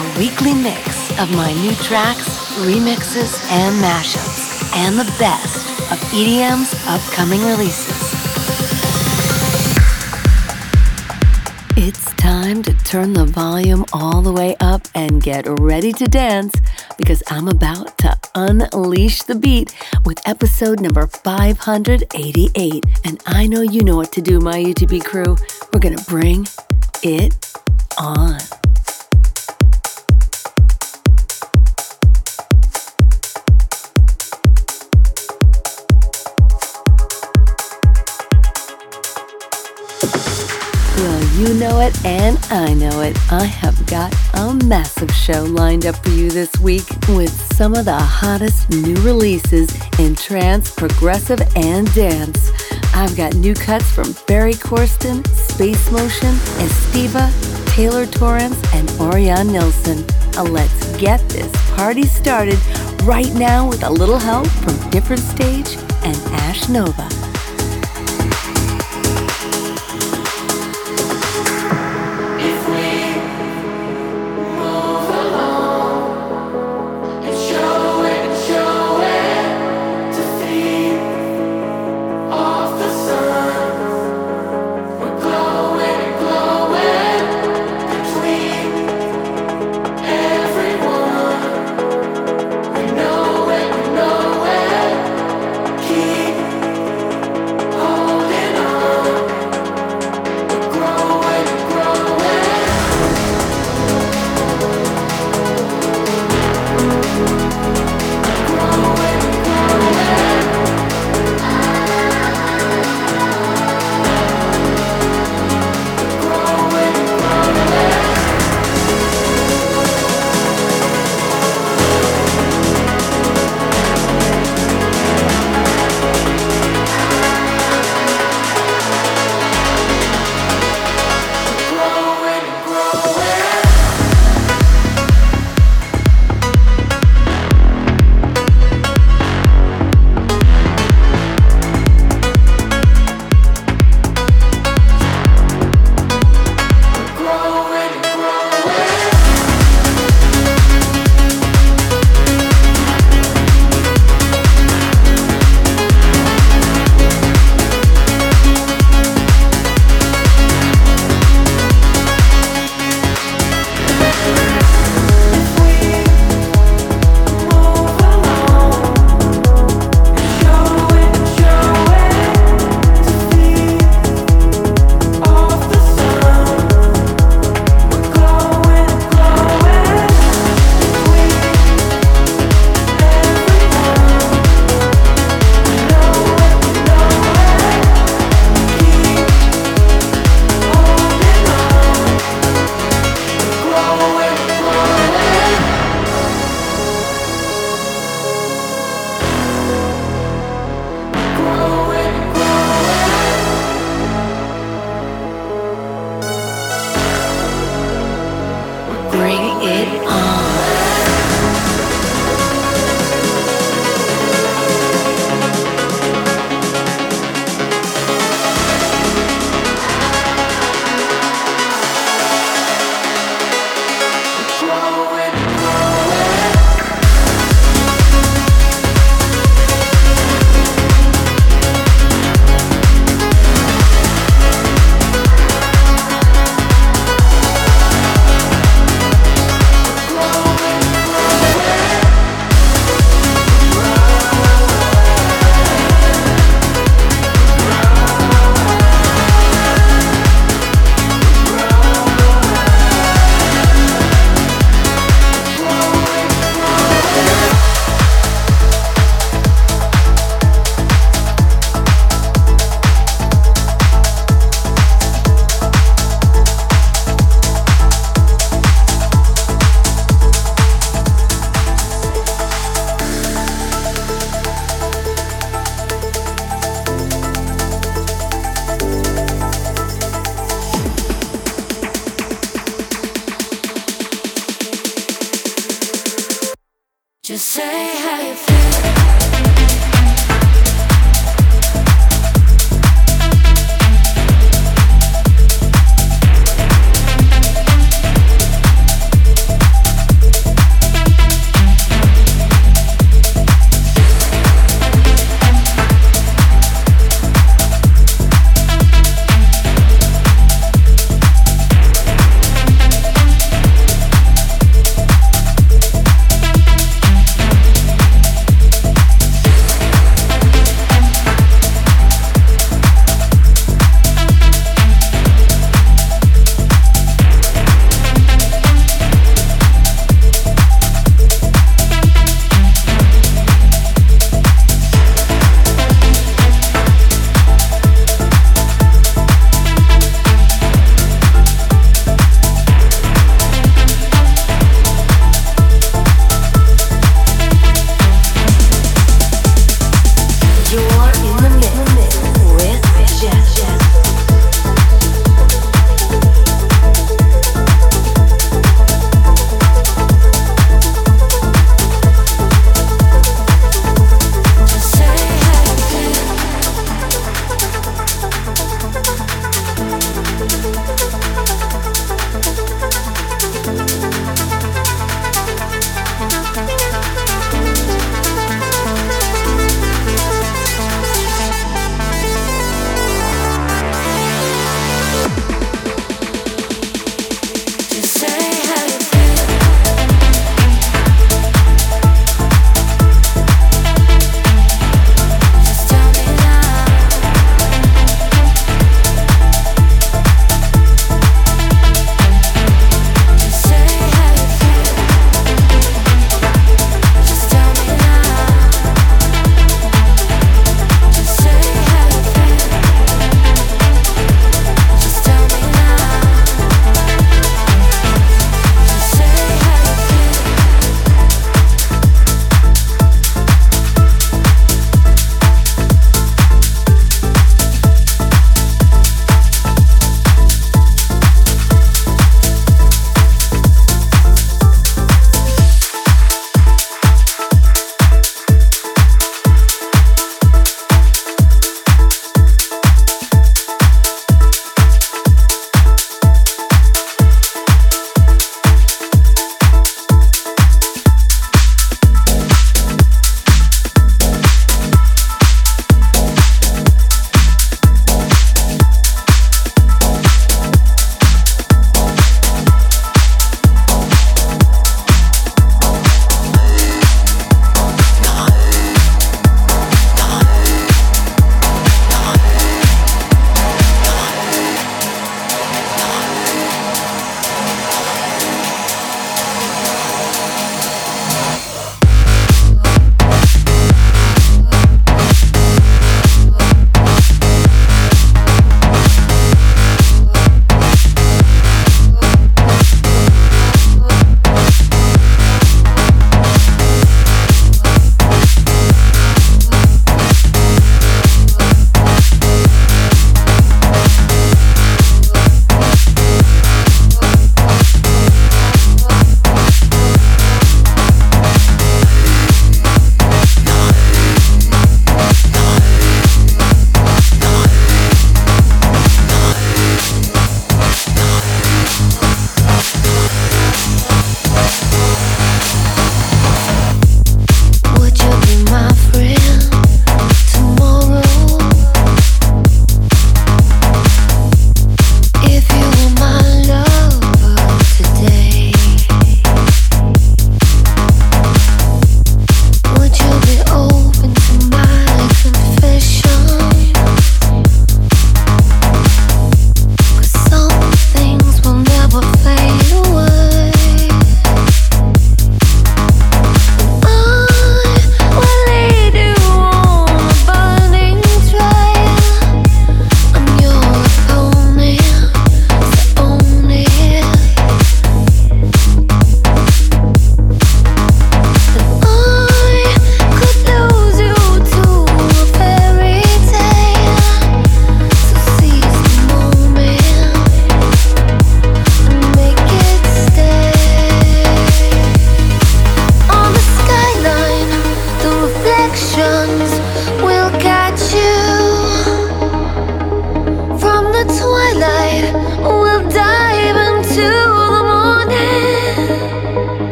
a weekly mix of my new tracks, remixes, and mashups, and the best of EDM's upcoming releases. It's time to turn the volume all the way up and get ready to dance because I'm about to unleash the beat with episode number 588. And I know you know what to do, my UTB crew. We're going to bring it on. You know it and I know it. I have got a massive show lined up for you this week with some of the hottest new releases in trance, progressive, and dance. I've got new cuts from Ferry Corsten, Space Motion, Estiva, Taylor Torrence, and Orjan Nilsson. Uh, let's get this party started right now with a little help from Different Stage and Ash Nova.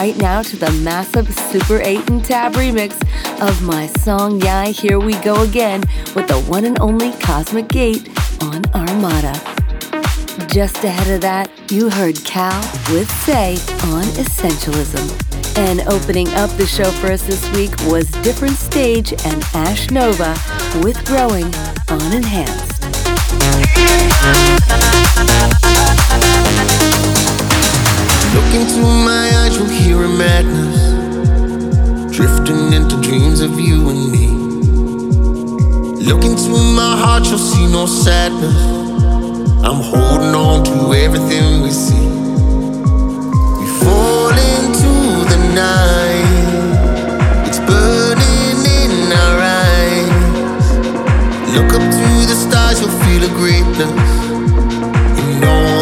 Right now to the massive Super 8 and Tab remix of my song Yai, Here We Go Again with the one and only Cosmic Gate on Armada. Just ahead of that, you heard Cal with Say on Essentialism. And opening up the show for us this week was Different Stage and Ash Nova with Growing on Enhanced. Look into my eyes, you'll hear a madness. Drifting into dreams of you and me. Look into my heart, you'll see no sadness. I'm holding on to everything we see. We fall into the night, it's burning in our eyes. Look up to the stars, you'll feel a greatness. die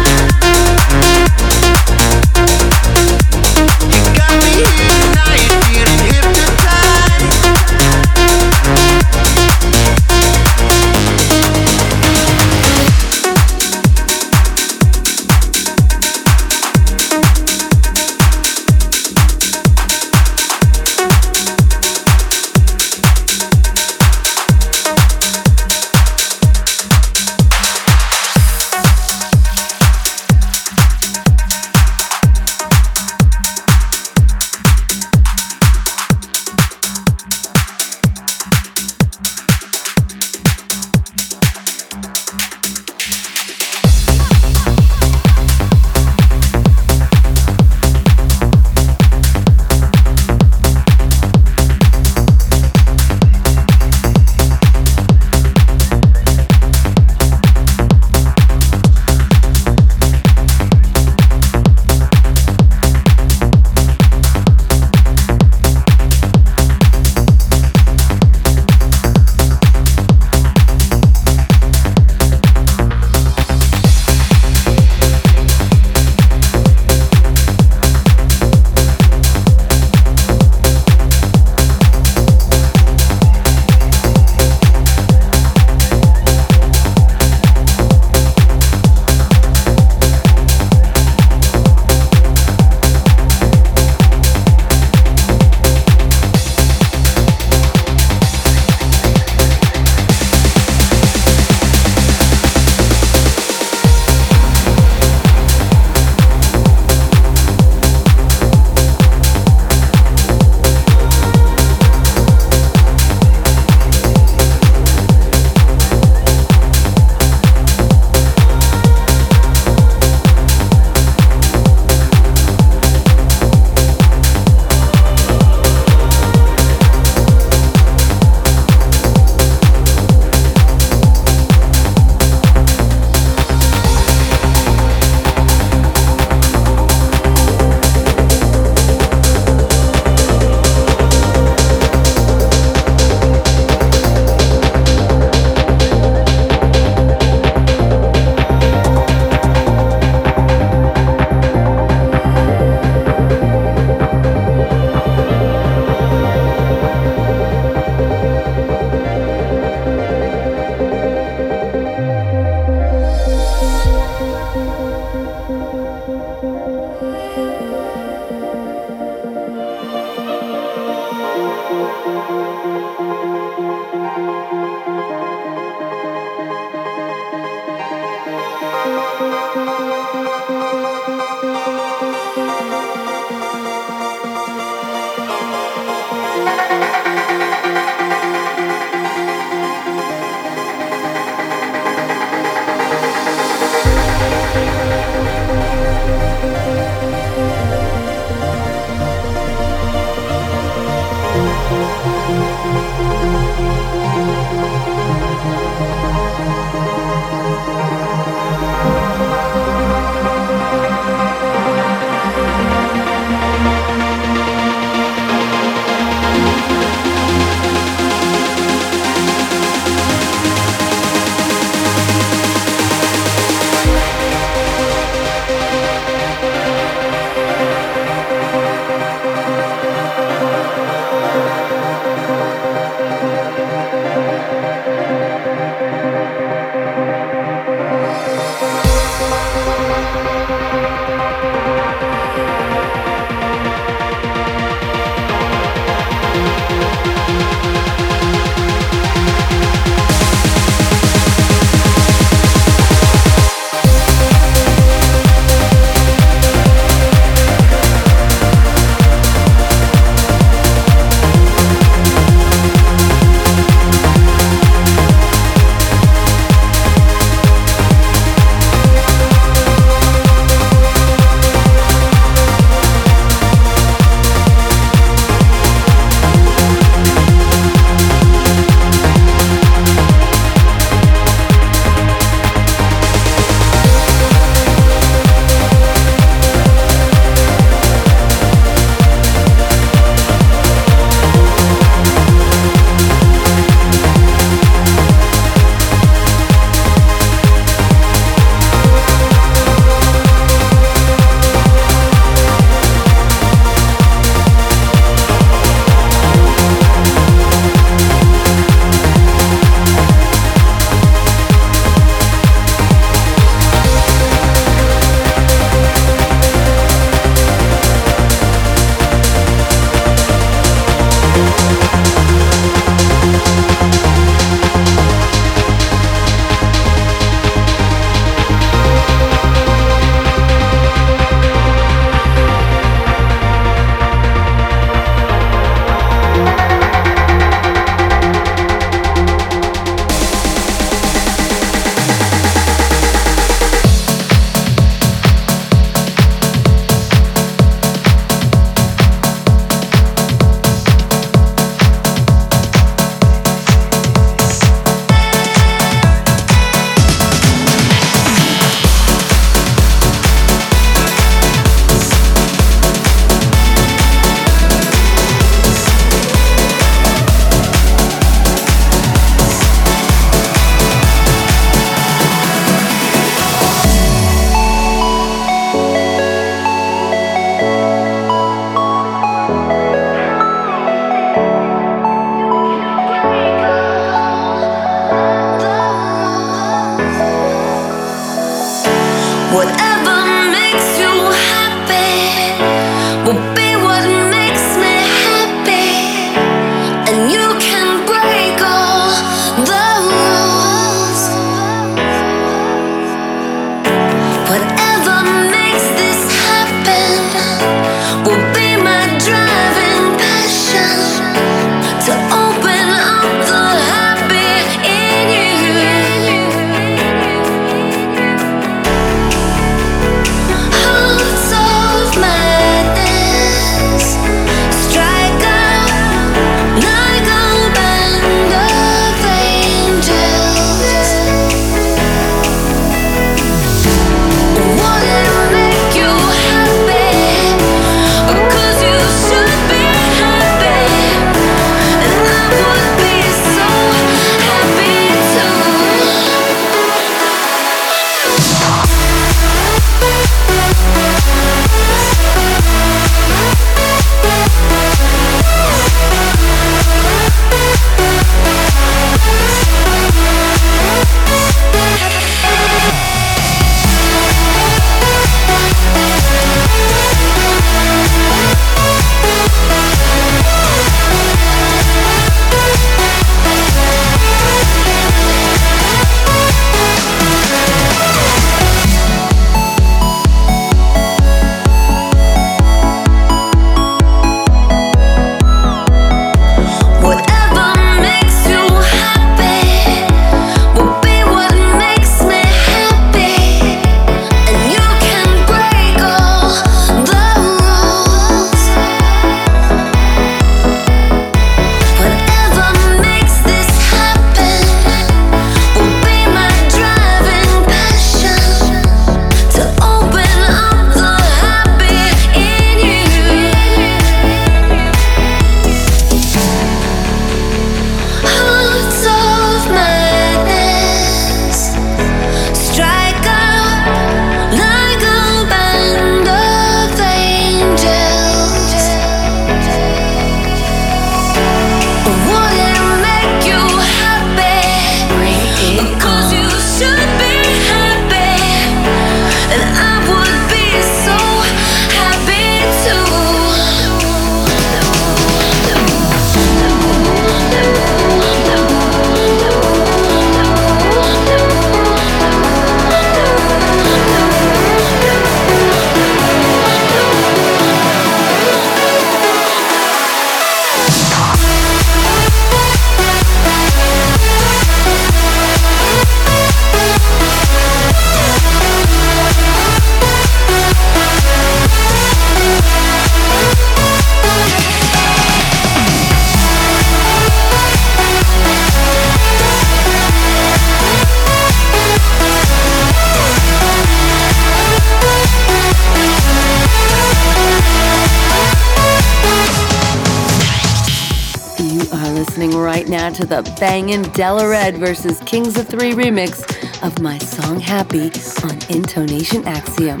bangin' Della Red versus Kings of Three remix of my song Happy on Intonation Axiom.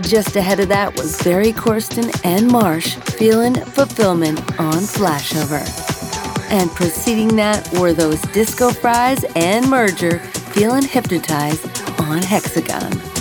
Just ahead of that was Ferry Corsten and Marsh feeling fulfillment on Flashover. And preceding that were those Disco Fries and Merger feeling hypnotized on Hexagon.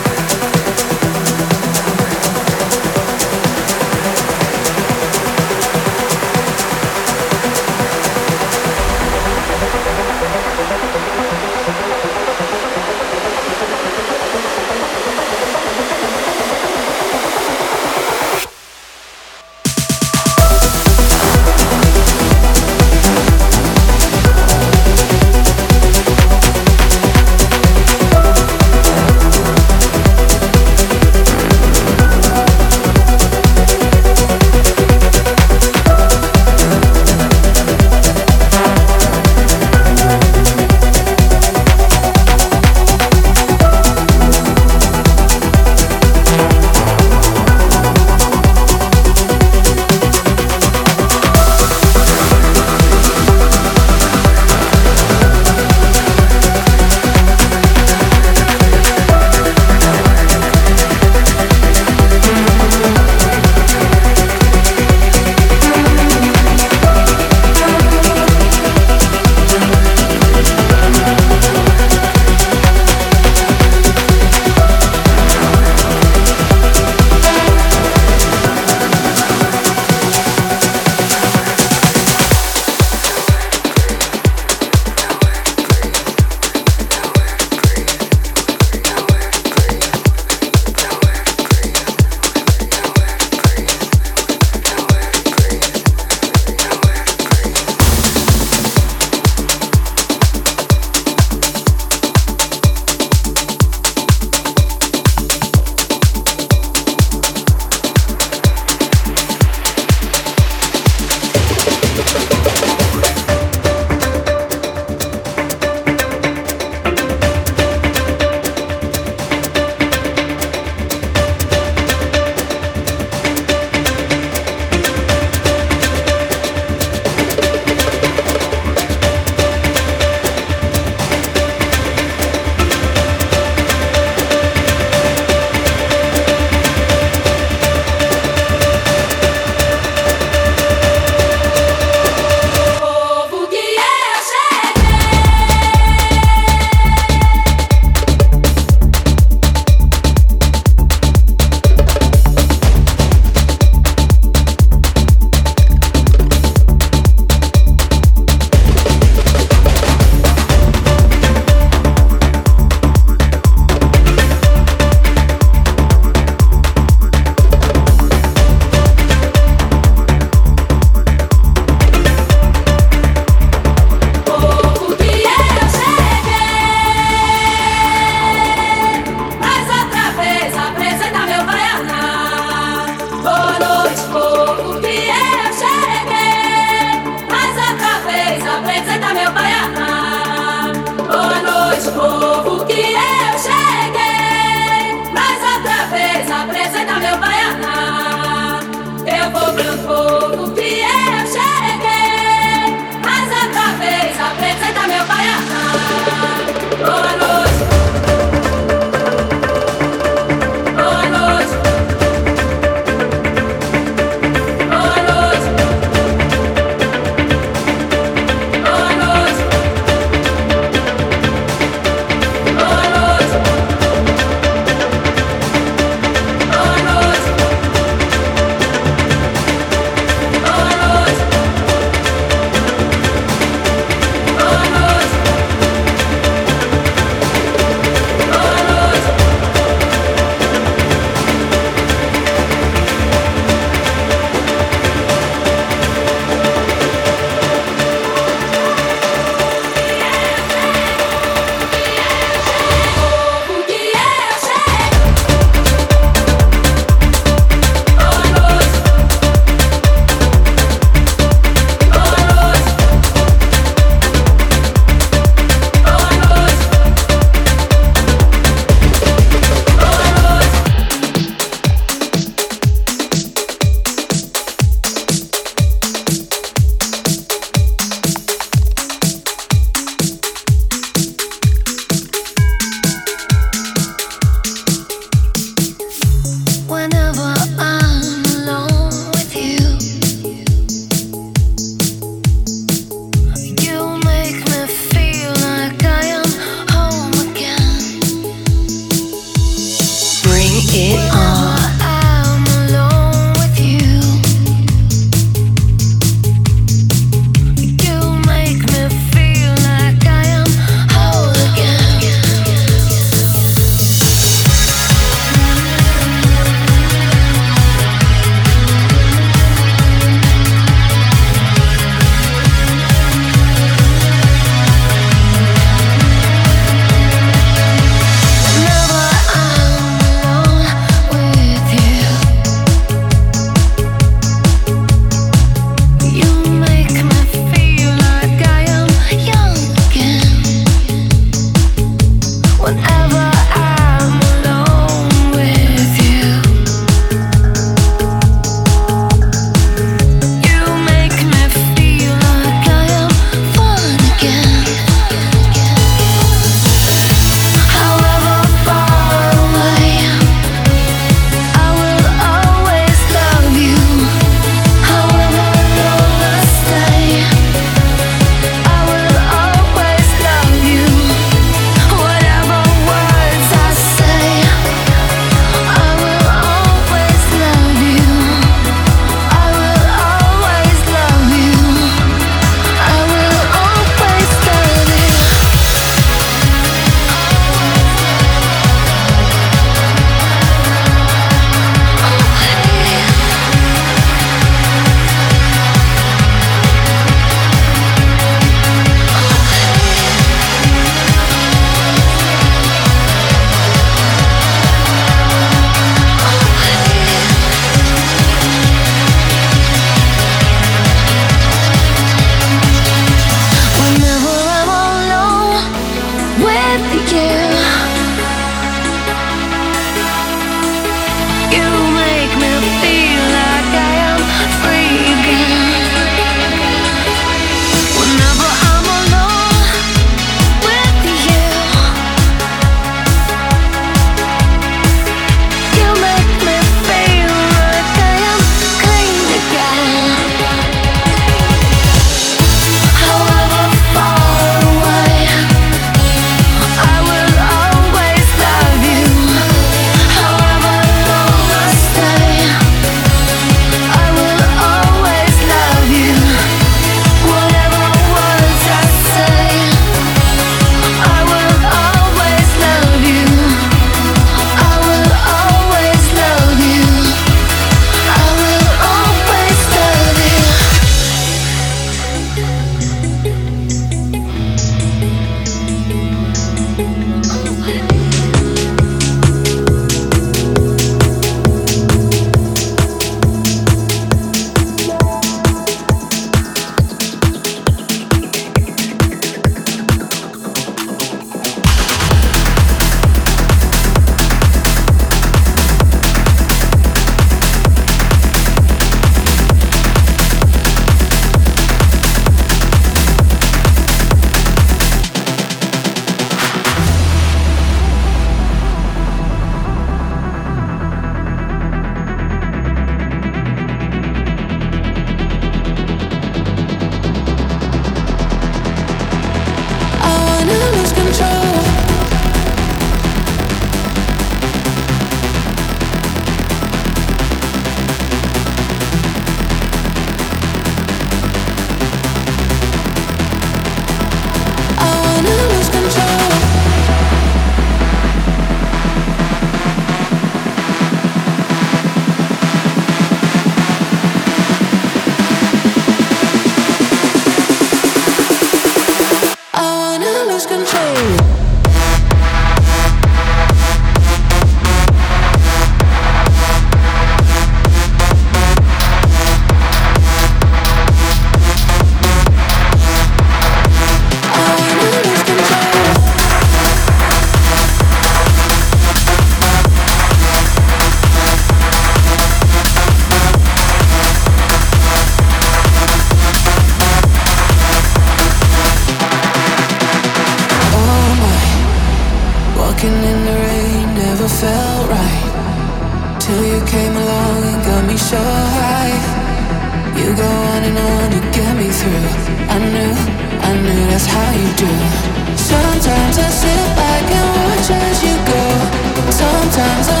Sometimes I sit back and watch as you go. Sometimes I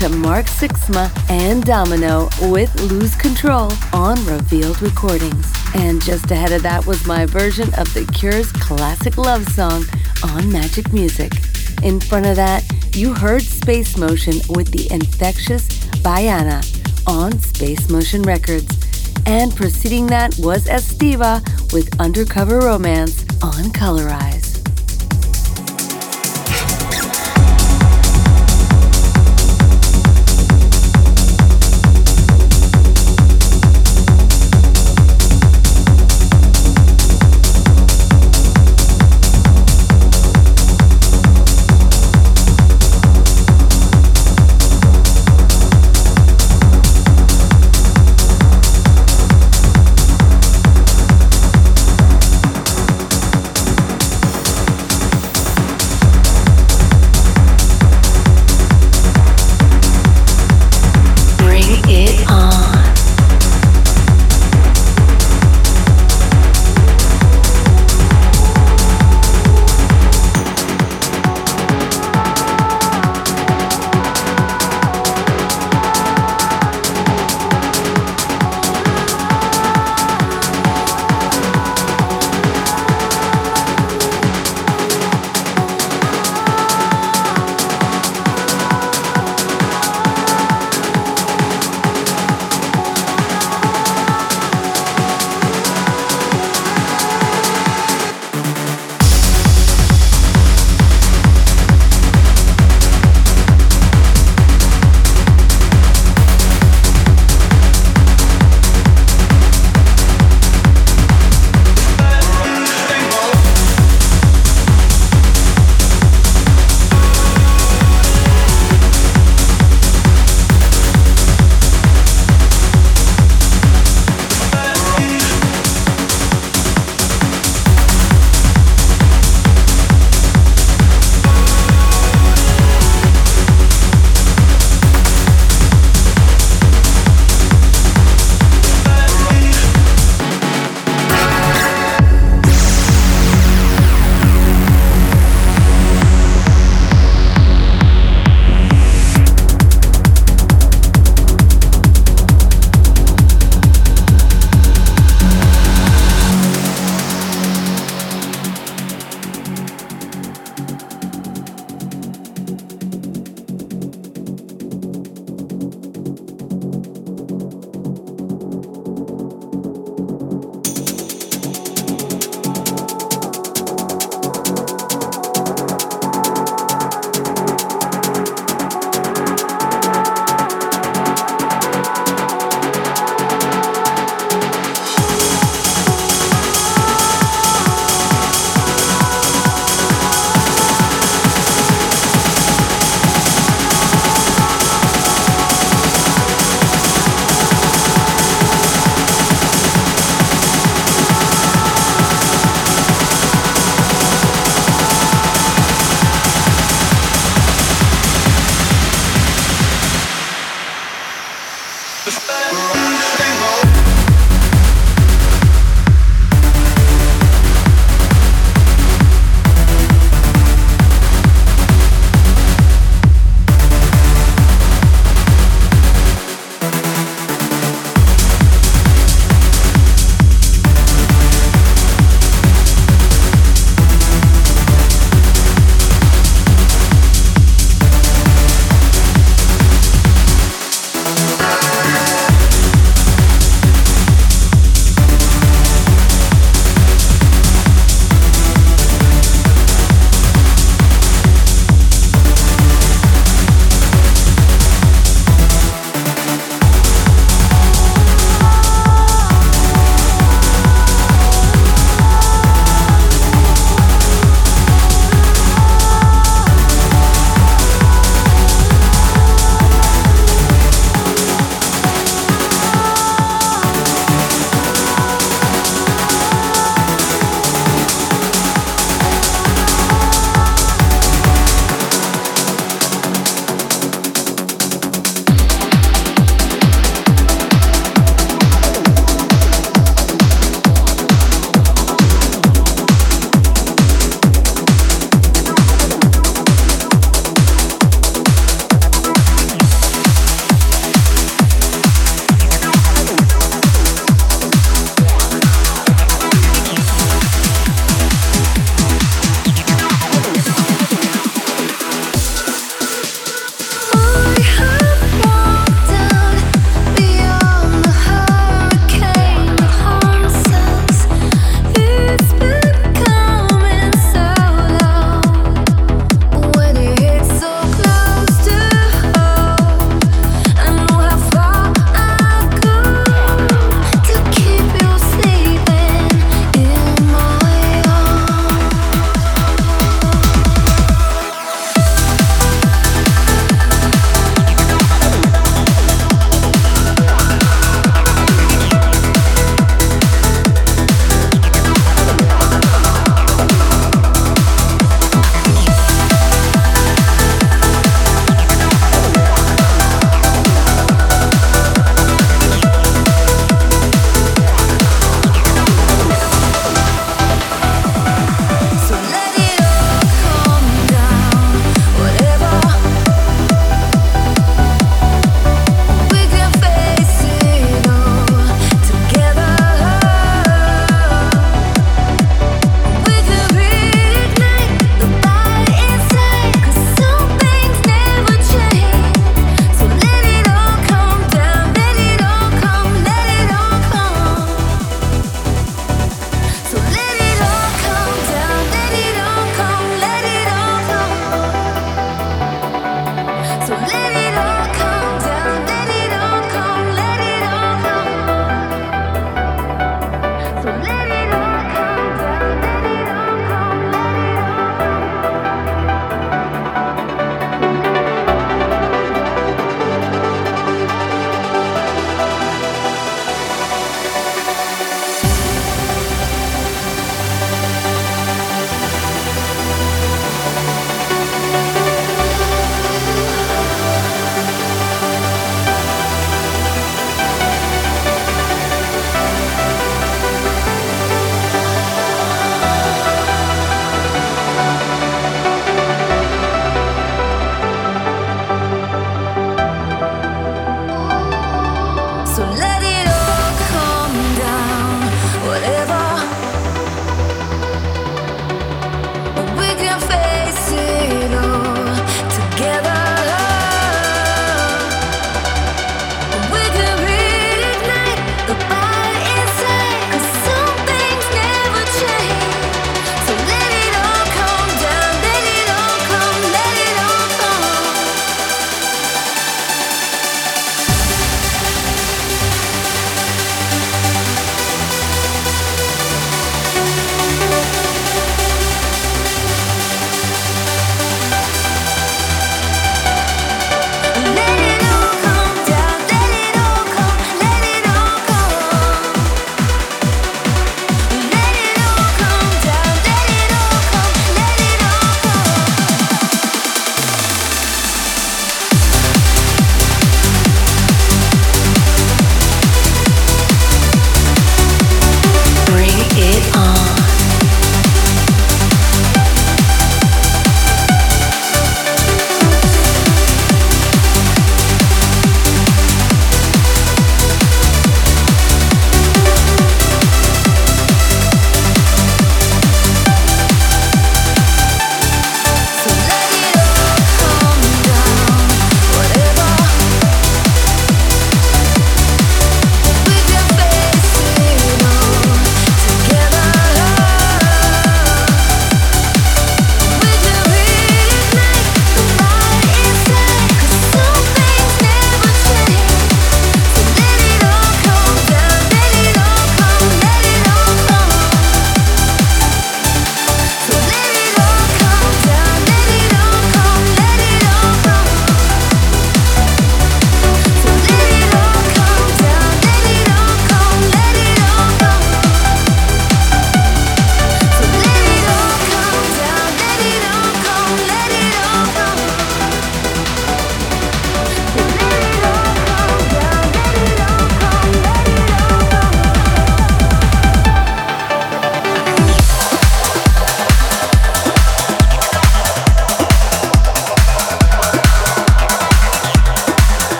to Mark Sixma and Domino with Lose Control on Revealed Recordings. And just ahead of that was my version of The Cure's classic love song on Magic Music. In front of that, you heard Space Motion with the infectious Bayana on Space Motion Records. And preceding that was Estiva with Undercover Romance on. This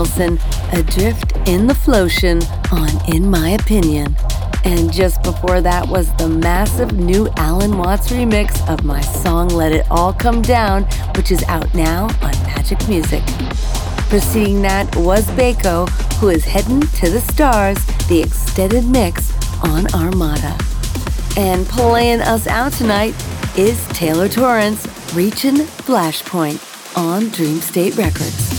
Nilsen, Adrift in the Flotion on In My Opinion. And just before that was the massive new Alan Watts remix of my song Let It All Come Down, which is out now on Magic Music. Preceding that was Baco, who is heading to the stars, the extended mix on Armada. And playing us out tonight is Taylor Torrence, Reaching Flashpoint on Dream State Records.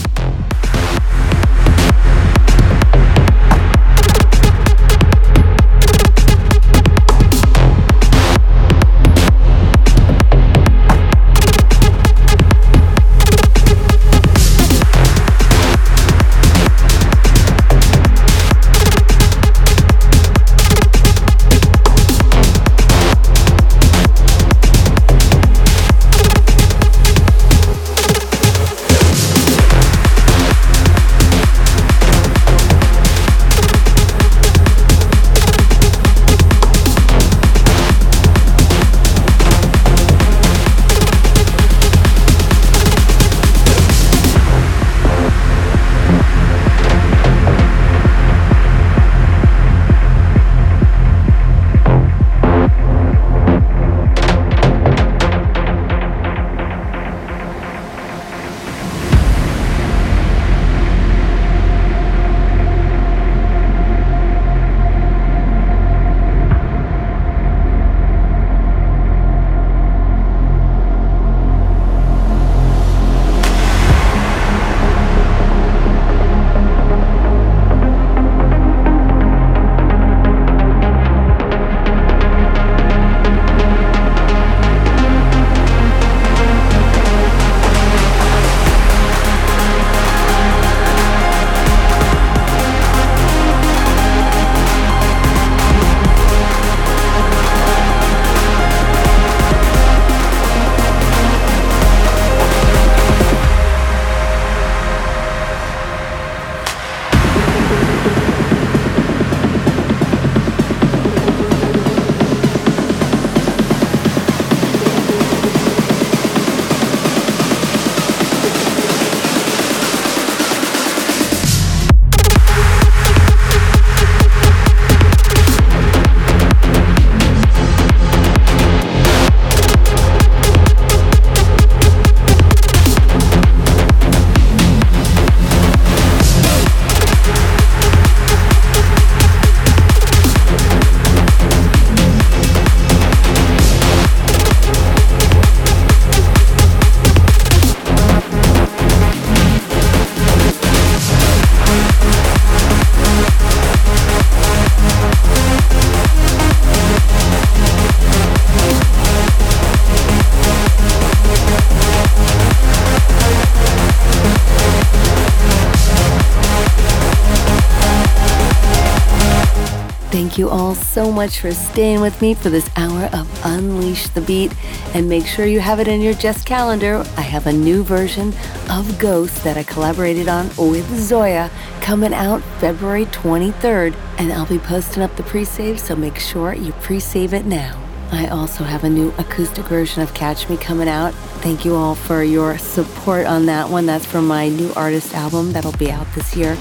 All so much for staying with me for this hour of Unleash the Beat. And make sure you have it in your Just calendar. I have a new version of Ghost that I collaborated on with Zoya coming out February 23rd. And I'll be posting up the pre save, so make sure you pre save it now. I also have a new acoustic version of Catch Me coming out. Thank you all for your support on that one. That's from my new artist album that'll be out this year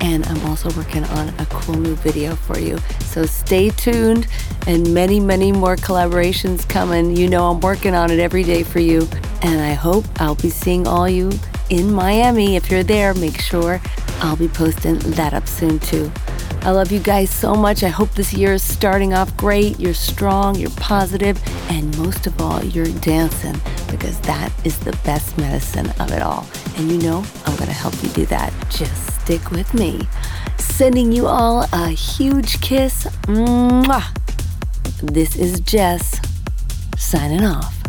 and I'm also working on a cool new video for you. So stay tuned and many, many more collaborations coming. You know, I'm working on it every day for you, and I hope I'll be seeing all you in Miami. If you're there, make sure I'll be posting that up soon too. I love you guys so much. I hope this year is starting off great. You're strong, you're positive, and most of all, you're dancing because that is the best medicine of it all. And you know, I'm going to help you do that. Just stick with me. Sending you all a huge kiss. Mwah. This is JES signing off.